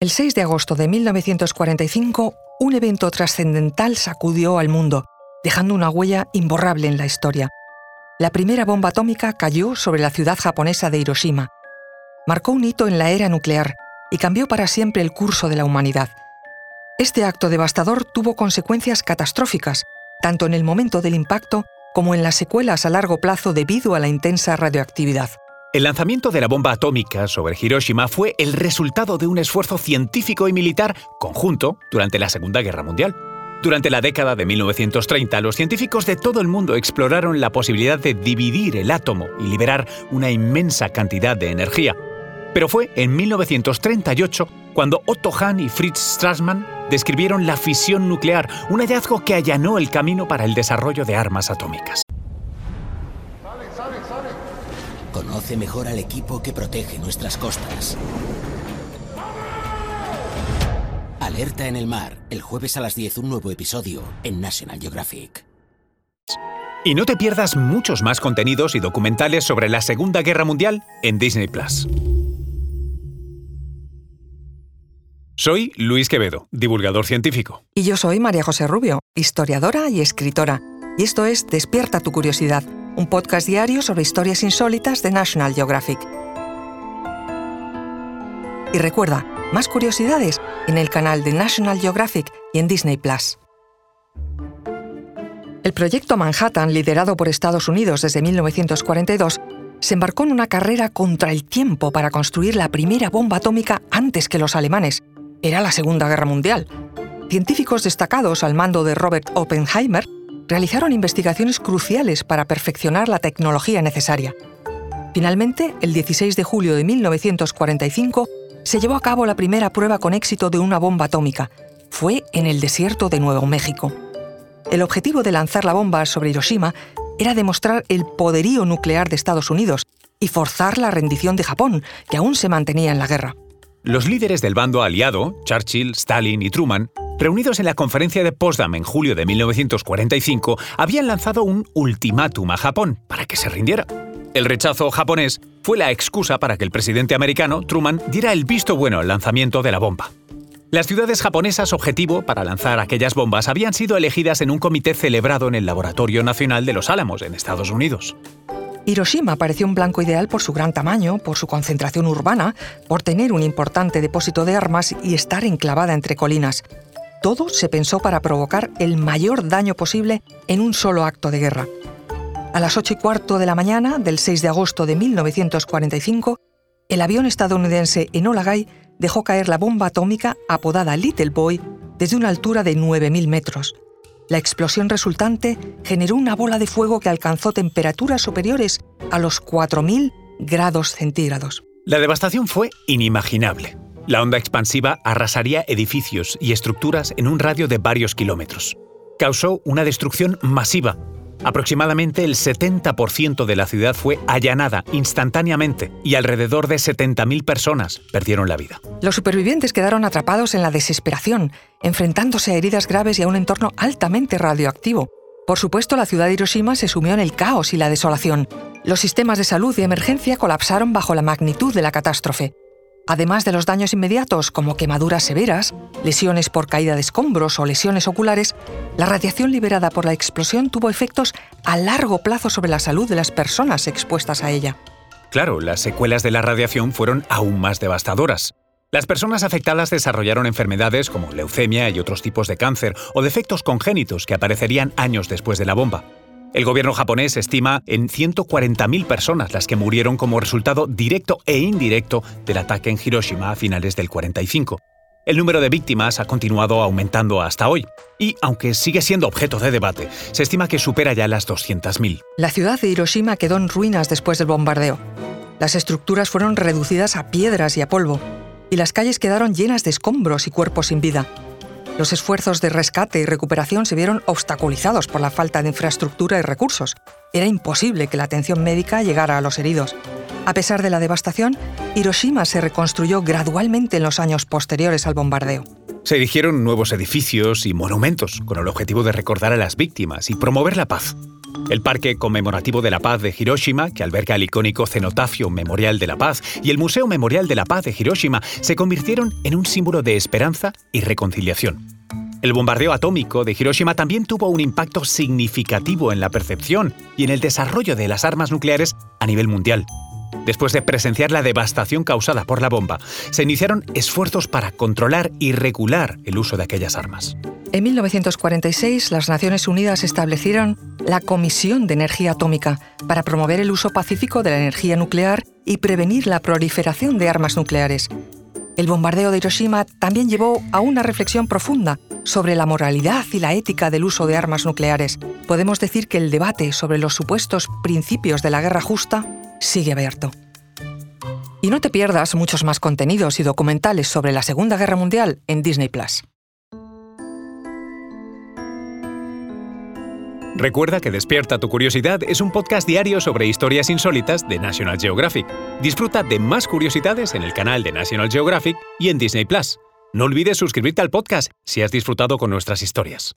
El 6 de agosto de 1945, un evento trascendental sacudió al mundo, dejando una huella imborrable en la historia. La primera bomba atómica cayó sobre la ciudad japonesa de Hiroshima. Marcó un hito en la era nuclear y cambió para siempre el curso de la humanidad. Este acto devastador tuvo consecuencias catastróficas, tanto en el momento del impacto como en las secuelas a largo plazo debido a la intensa radioactividad. El lanzamiento de la bomba atómica sobre Hiroshima fue el resultado de un esfuerzo científico y militar conjunto durante la Segunda Guerra Mundial. Durante la década de 1930, los científicos de todo el mundo exploraron la posibilidad de dividir el átomo y liberar una inmensa cantidad de energía. Pero fue en 1938 cuando Otto Hahn y Fritz Strassmann describieron la fisión nuclear, un hallazgo que allanó el camino para el desarrollo de armas atómicas. Conoce mejor al equipo que protege nuestras costas. Alerta en el mar, el jueves a las 10 un nuevo episodio en National Geographic. Y no te pierdas muchos más contenidos y documentales sobre la Segunda Guerra Mundial en Disney Plus. Soy Luis Quevedo, divulgador científico. Y yo soy María José Rubio, historiadora y escritora. Y esto es Despierta tu curiosidad un podcast diario sobre historias insólitas de National Geographic. Y recuerda, más curiosidades en el canal de National Geographic y en Disney Plus. El proyecto Manhattan, liderado por Estados Unidos desde 1942, se embarcó en una carrera contra el tiempo para construir la primera bomba atómica antes que los alemanes. Era la Segunda Guerra Mundial. Científicos destacados al mando de Robert Oppenheimer realizaron investigaciones cruciales para perfeccionar la tecnología necesaria. Finalmente, el 16 de julio de 1945, se llevó a cabo la primera prueba con éxito de una bomba atómica. Fue en el desierto de Nuevo México. El objetivo de lanzar la bomba sobre Hiroshima era demostrar el poderío nuclear de Estados Unidos y forzar la rendición de Japón, que aún se mantenía en la guerra. Los líderes del bando aliado, Churchill, Stalin y Truman, reunidos en la conferencia de Potsdam en julio de 1945, habían lanzado un ultimátum a Japón para que se rindiera. El rechazo japonés fue la excusa para que el presidente americano, Truman, diera el visto bueno al lanzamiento de la bomba. Las ciudades japonesas objetivo para lanzar aquellas bombas habían sido elegidas en un comité celebrado en el Laboratorio Nacional de los Álamos, en Estados Unidos. Hiroshima pareció un blanco ideal por su gran tamaño, por su concentración urbana, por tener un importante depósito de armas y estar enclavada entre colinas. Todo se pensó para provocar el mayor daño posible en un solo acto de guerra. A las 8 y cuarto de la mañana del 6 de agosto de 1945, el avión estadounidense Enola Gay dejó caer la bomba atómica apodada Little Boy desde una altura de 9.000 metros. La explosión resultante generó una bola de fuego que alcanzó temperaturas superiores a los 4.000 grados centígrados. La devastación fue inimaginable. La onda expansiva arrasaría edificios y estructuras en un radio de varios kilómetros. Causó una destrucción masiva. Aproximadamente el 70% de la ciudad fue allanada instantáneamente y alrededor de 70.000 personas perdieron la vida. Los supervivientes quedaron atrapados en la desesperación, enfrentándose a heridas graves y a un entorno altamente radioactivo. Por supuesto, la ciudad de Hiroshima se sumió en el caos y la desolación. Los sistemas de salud y emergencia colapsaron bajo la magnitud de la catástrofe. Además de los daños inmediatos como quemaduras severas, lesiones por caída de escombros o lesiones oculares, la radiación liberada por la explosión tuvo efectos a largo plazo sobre la salud de las personas expuestas a ella. Claro, las secuelas de la radiación fueron aún más devastadoras. Las personas afectadas desarrollaron enfermedades como leucemia y otros tipos de cáncer o defectos congénitos que aparecerían años después de la bomba. El gobierno japonés estima en 140.000 personas las que murieron como resultado directo e indirecto del ataque en Hiroshima a finales del 45. El número de víctimas ha continuado aumentando hasta hoy, y aunque sigue siendo objeto de debate, se estima que supera ya las 200.000. La ciudad de Hiroshima quedó en ruinas después del bombardeo. Las estructuras fueron reducidas a piedras y a polvo, y las calles quedaron llenas de escombros y cuerpos sin vida. Los esfuerzos de rescate y recuperación se vieron obstaculizados por la falta de infraestructura y recursos. Era imposible que la atención médica llegara a los heridos. A pesar de la devastación, Hiroshima se reconstruyó gradualmente en los años posteriores al bombardeo. Se erigieron nuevos edificios y monumentos con el objetivo de recordar a las víctimas y promover la paz. El Parque Conmemorativo de la Paz de Hiroshima, que alberga el icónico cenotafio Memorial de la Paz, y el Museo Memorial de la Paz de Hiroshima se convirtieron en un símbolo de esperanza y reconciliación. El bombardeo atómico de Hiroshima también tuvo un impacto significativo en la percepción y en el desarrollo de las armas nucleares a nivel mundial. Después de presenciar la devastación causada por la bomba, se iniciaron esfuerzos para controlar y regular el uso de aquellas armas. En 1946, las Naciones Unidas establecieron la Comisión de Energía Atómica para promover el uso pacífico de la energía nuclear y prevenir la proliferación de armas nucleares. El bombardeo de Hiroshima también llevó a una reflexión profunda sobre la moralidad y la ética del uso de armas nucleares. Podemos decir que el debate sobre los supuestos principios de la guerra justa sigue abierto. Y no te pierdas muchos más contenidos y documentales sobre la Segunda Guerra Mundial en Disney Plus. Recuerda que Despierta tu Curiosidad es un podcast diario sobre historias insólitas de National Geographic. Disfruta de más curiosidades en el canal de National Geographic y en Disney Plus. No olvides suscribirte al podcast si has disfrutado con nuestras historias.